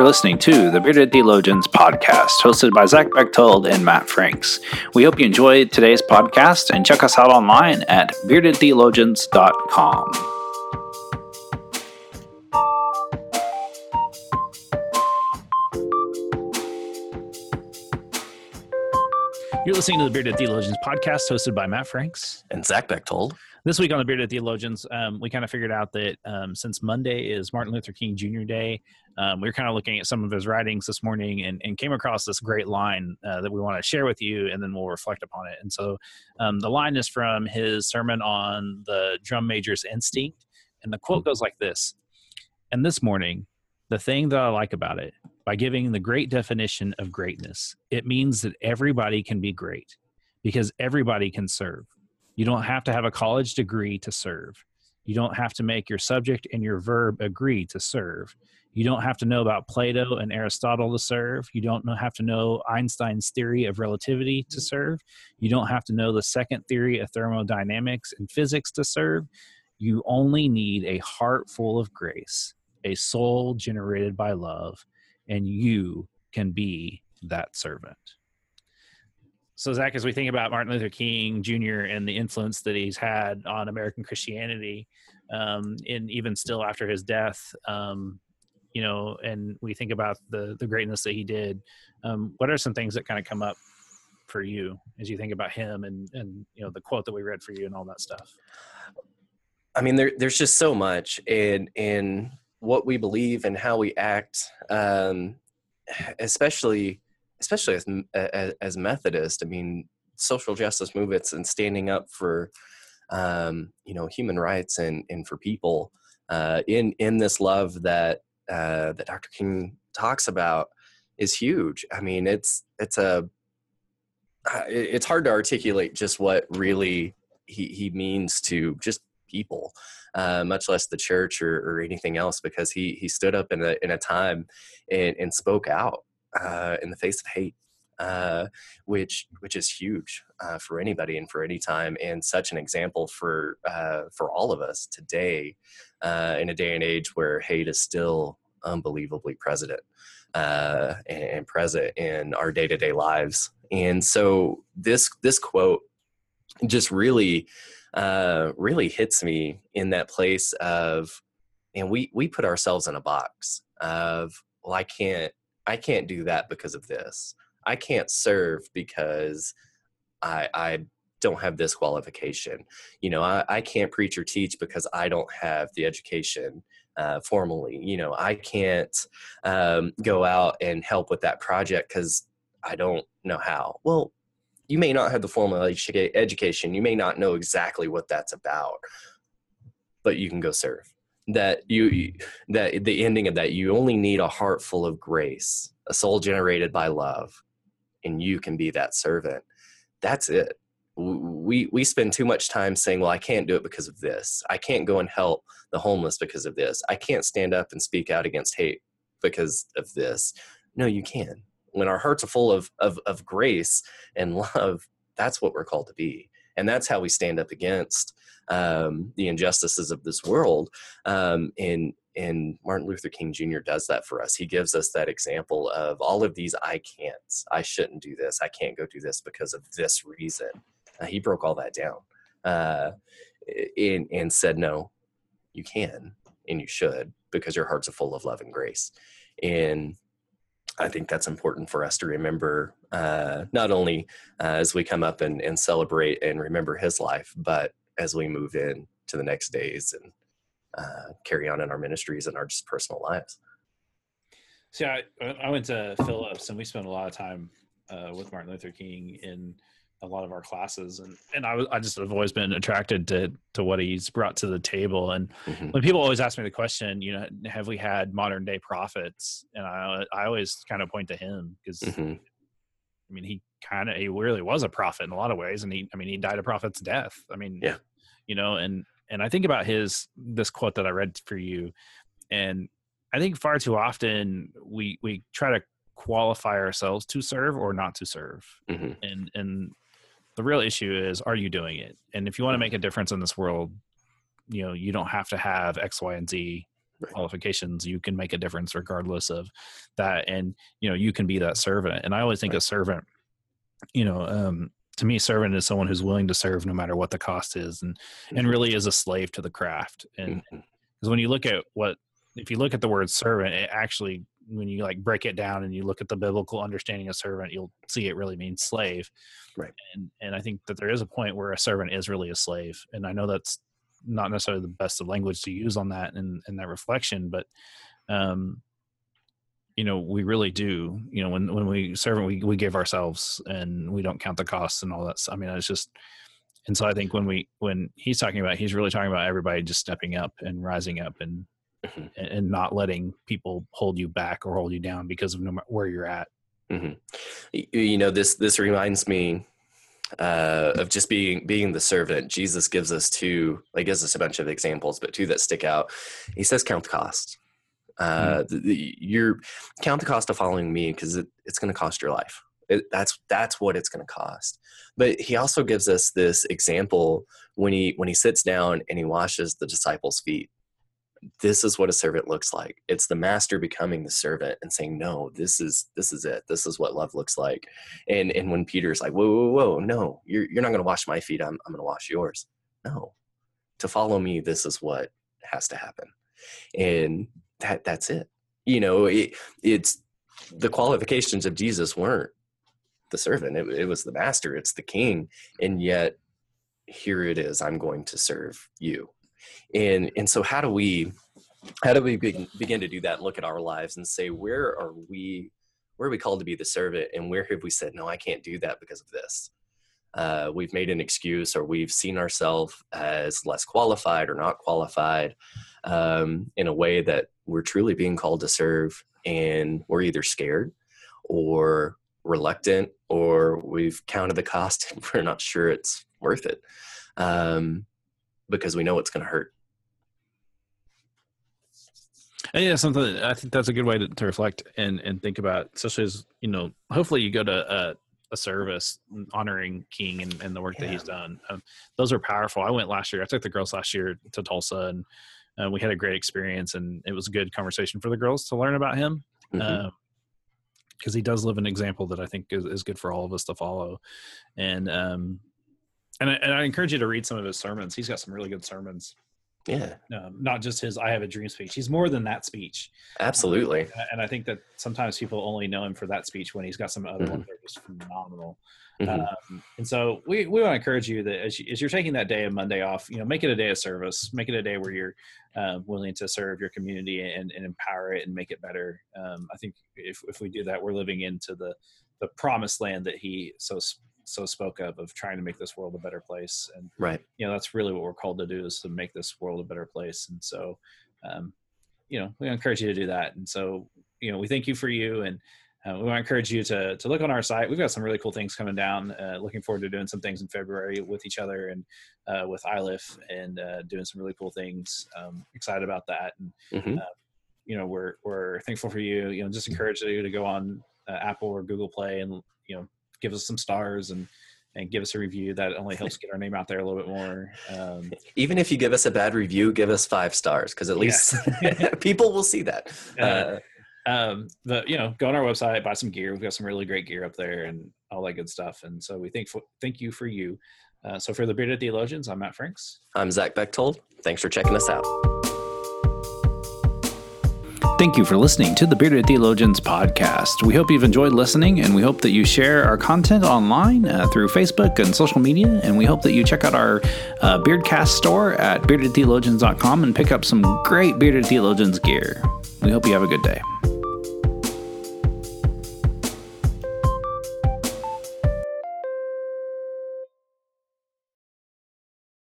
You're listening to the Bearded Theologians podcast, hosted by Zach Bechtold and Matt Franks. We hope you enjoyed today's podcast and check us out online at beardedtheologians.com. You're listening to the Bearded Theologians podcast, hosted by Matt Franks and Zach Bechtold this week on the Bearded Theologians, um, we kind of figured out that um, since Monday is Martin Luther King Jr. Day, um, we were kind of looking at some of his writings this morning and, and came across this great line uh, that we want to share with you, and then we'll reflect upon it. And so um, the line is from his sermon on the drum major's instinct, and the quote goes like this And this morning, the thing that I like about it, by giving the great definition of greatness, it means that everybody can be great because everybody can serve you don't have to have a college degree to serve. You don't have to make your subject and your verb agree to serve. You don't have to know about Plato and Aristotle to serve. You don't have to know Einstein's theory of relativity to serve. You don't have to know the second theory of thermodynamics and physics to serve. You only need a heart full of grace, a soul generated by love, and you can be that servant so Zach, as we think about Martin Luther King Jr. and the influence that he's had on American Christianity, um, and even still after his death, um, you know, and we think about the the greatness that he did. Um, what are some things that kind of come up for you as you think about him and and you know the quote that we read for you and all that stuff? I mean, there, there's just so much in in what we believe and how we act, um, especially especially as, as, Methodist, I mean, social justice movements and standing up for, um, you know, human rights and, and for people uh, in, in this love that, uh, that Dr. King talks about is huge. I mean, it's, it's a, it's hard to articulate just what really he, he means to just people, uh, much less the church or, or anything else, because he, he stood up in a, in a time and, and spoke out uh, in the face of hate, uh, which which is huge uh, for anybody and for any time, and such an example for uh, for all of us today uh, in a day and age where hate is still unbelievably present uh, and, and present in our day to day lives. And so this this quote just really really hits me in that place of and we we put ourselves in a box of well i can't I can't do that because of this. I can't serve because I, I don't have this qualification. You know, I, I can't preach or teach because I don't have the education uh, formally. You know, I can't um, go out and help with that project because I don't know how. Well, you may not have the formal education. You may not know exactly what that's about, but you can go serve that you that the ending of that you only need a heart full of grace a soul generated by love and you can be that servant. That's it. We we spend too much time saying well i can't do it because of this. I can't go and help the homeless because of this. I can't stand up and speak out against hate because of this. No you can. When our hearts are full of of, of grace and love that's what we're called to be and that's how we stand up against um, the injustices of this world. Um, and and Martin Luther King Jr. does that for us. He gives us that example of all of these I can'ts. I shouldn't do this. I can't go do this because of this reason. Uh, he broke all that down uh, and, and said, no, you can and you should because your hearts are full of love and grace. And I think that's important for us to remember, uh, not only uh, as we come up and, and celebrate and remember his life, but as we move in to the next days and uh, carry on in our ministries and our just personal lives. See, I, I went to Phillips and we spent a lot of time uh, with Martin Luther King in a lot of our classes and and I, I just have always been attracted to to what he's brought to the table and mm-hmm. when people always ask me the question you know have we had modern day prophets and i i always kind of point to him because mm-hmm. i mean he kind of he really was a prophet in a lot of ways and he i mean he died a prophet's death i mean yeah you know and and i think about his this quote that i read for you and i think far too often we we try to qualify ourselves to serve or not to serve mm-hmm. and and the real issue is are you doing it and if you want to make a difference in this world you know you don't have to have x y and z right. qualifications, you can make a difference regardless of that. And, you know, you can be that servant. And I always think right. a servant, you know, um, to me, servant is someone who's willing to serve no matter what the cost is and, mm-hmm. and really is a slave to the craft. And because mm-hmm. when you look at what, if you look at the word servant, it actually, when you like break it down and you look at the biblical understanding of servant, you'll see it really means slave. Right. And, and I think that there is a point where a servant is really a slave. And I know that's not necessarily the best of language to use on that and, and that reflection, but, um, you know, we really do, you know, when, when we serve, we, we give ourselves and we don't count the costs and all that. I mean, it's just, and so I think when we, when he's talking about, he's really talking about everybody just stepping up and rising up and, mm-hmm. and not letting people hold you back or hold you down because of no matter where you're at. Mm-hmm. You know, this, this reminds me uh, of just being being the servant. Jesus gives us two, like gives us a bunch of examples, but two that stick out. He says, "Count the cost. Uh, mm-hmm. the, you're count the cost of following me because it, it's going to cost your life. It, that's that's what it's going to cost." But he also gives us this example when he when he sits down and he washes the disciples' feet this is what a servant looks like. It's the master becoming the servant and saying no this is this is it. This is what love looks like. And and when peter's like whoa whoa whoa no you're, you're not going to wash my feet. I'm, I'm going to wash yours. No. To follow me this is what has to happen. And that that's it. You know it, it's the qualifications of jesus weren't the servant. It, it was the master. It's the king. And yet here it is. I'm going to serve you and and so how do we how do we begin to do that look at our lives and say where are we where are we called to be the servant? And where have we said no i can't do that because of this? Uh, we've made an excuse or we've seen ourselves as less qualified or not qualified um, in a way that we're truly being called to serve and we're either scared or reluctant or we've counted the cost and we're not sure it's worth it. Um, because we know it's going to hurt. And yeah, something I think that's a good way to, to, reflect and and think about, especially as you know, hopefully you go to a, a service honoring King and, and the work yeah. that he's done. Um, those are powerful. I went last year. I took the girls last year to Tulsa, and uh, we had a great experience, and it was a good conversation for the girls to learn about him. because mm-hmm. uh, he does live an example that I think is, is good for all of us to follow. And um, and I, and I encourage you to read some of his sermons. He's got some really good sermons. Yeah. Um, not just his I have a dream speech. He's more than that speech. Absolutely. Um, and I think that sometimes people only know him for that speech when he's got some other mm-hmm. ones that are just phenomenal. Mm-hmm. Um, and so we, we want to encourage you that as, you, as you're taking that day of Monday off, you know, make it a day of service, make it a day where you're uh, willing to serve your community and, and empower it and make it better. Um, I think if, if we do that, we're living into the, the promised land that he so so spoke of of trying to make this world a better place and right you know that's really what we're called to do is to make this world a better place and so um, you know we encourage you to do that and so you know we thank you for you and uh, we want to encourage you to to look on our site. We've got some really cool things coming down. Uh, looking forward to doing some things in February with each other and uh, with Iliff and uh, doing some really cool things. Um, excited about that. And mm-hmm. Uh, you know, we're we're thankful for you. You know, just encourage you to go on uh, Apple or Google Play and you know give us some stars and and give us a review. That only helps get our name out there a little bit more. Um, Even if you give us a bad review, give us five stars because at least yeah. people will see that. Uh, um, but you know, go on our website, buy some gear. We've got some really great gear up there and all that good stuff. And so we thank thank you for you. Uh, so for the Bearded Theologians, I'm Matt Franks. I'm Zach Bechtold. Thanks for checking us out. Thank you for listening to the Bearded Theologians podcast. We hope you've enjoyed listening, and we hope that you share our content online uh, through Facebook and social media. And we hope that you check out our uh, Beardcast store at beardedtheologians.com and pick up some great Bearded Theologians gear. We hope you have a good day.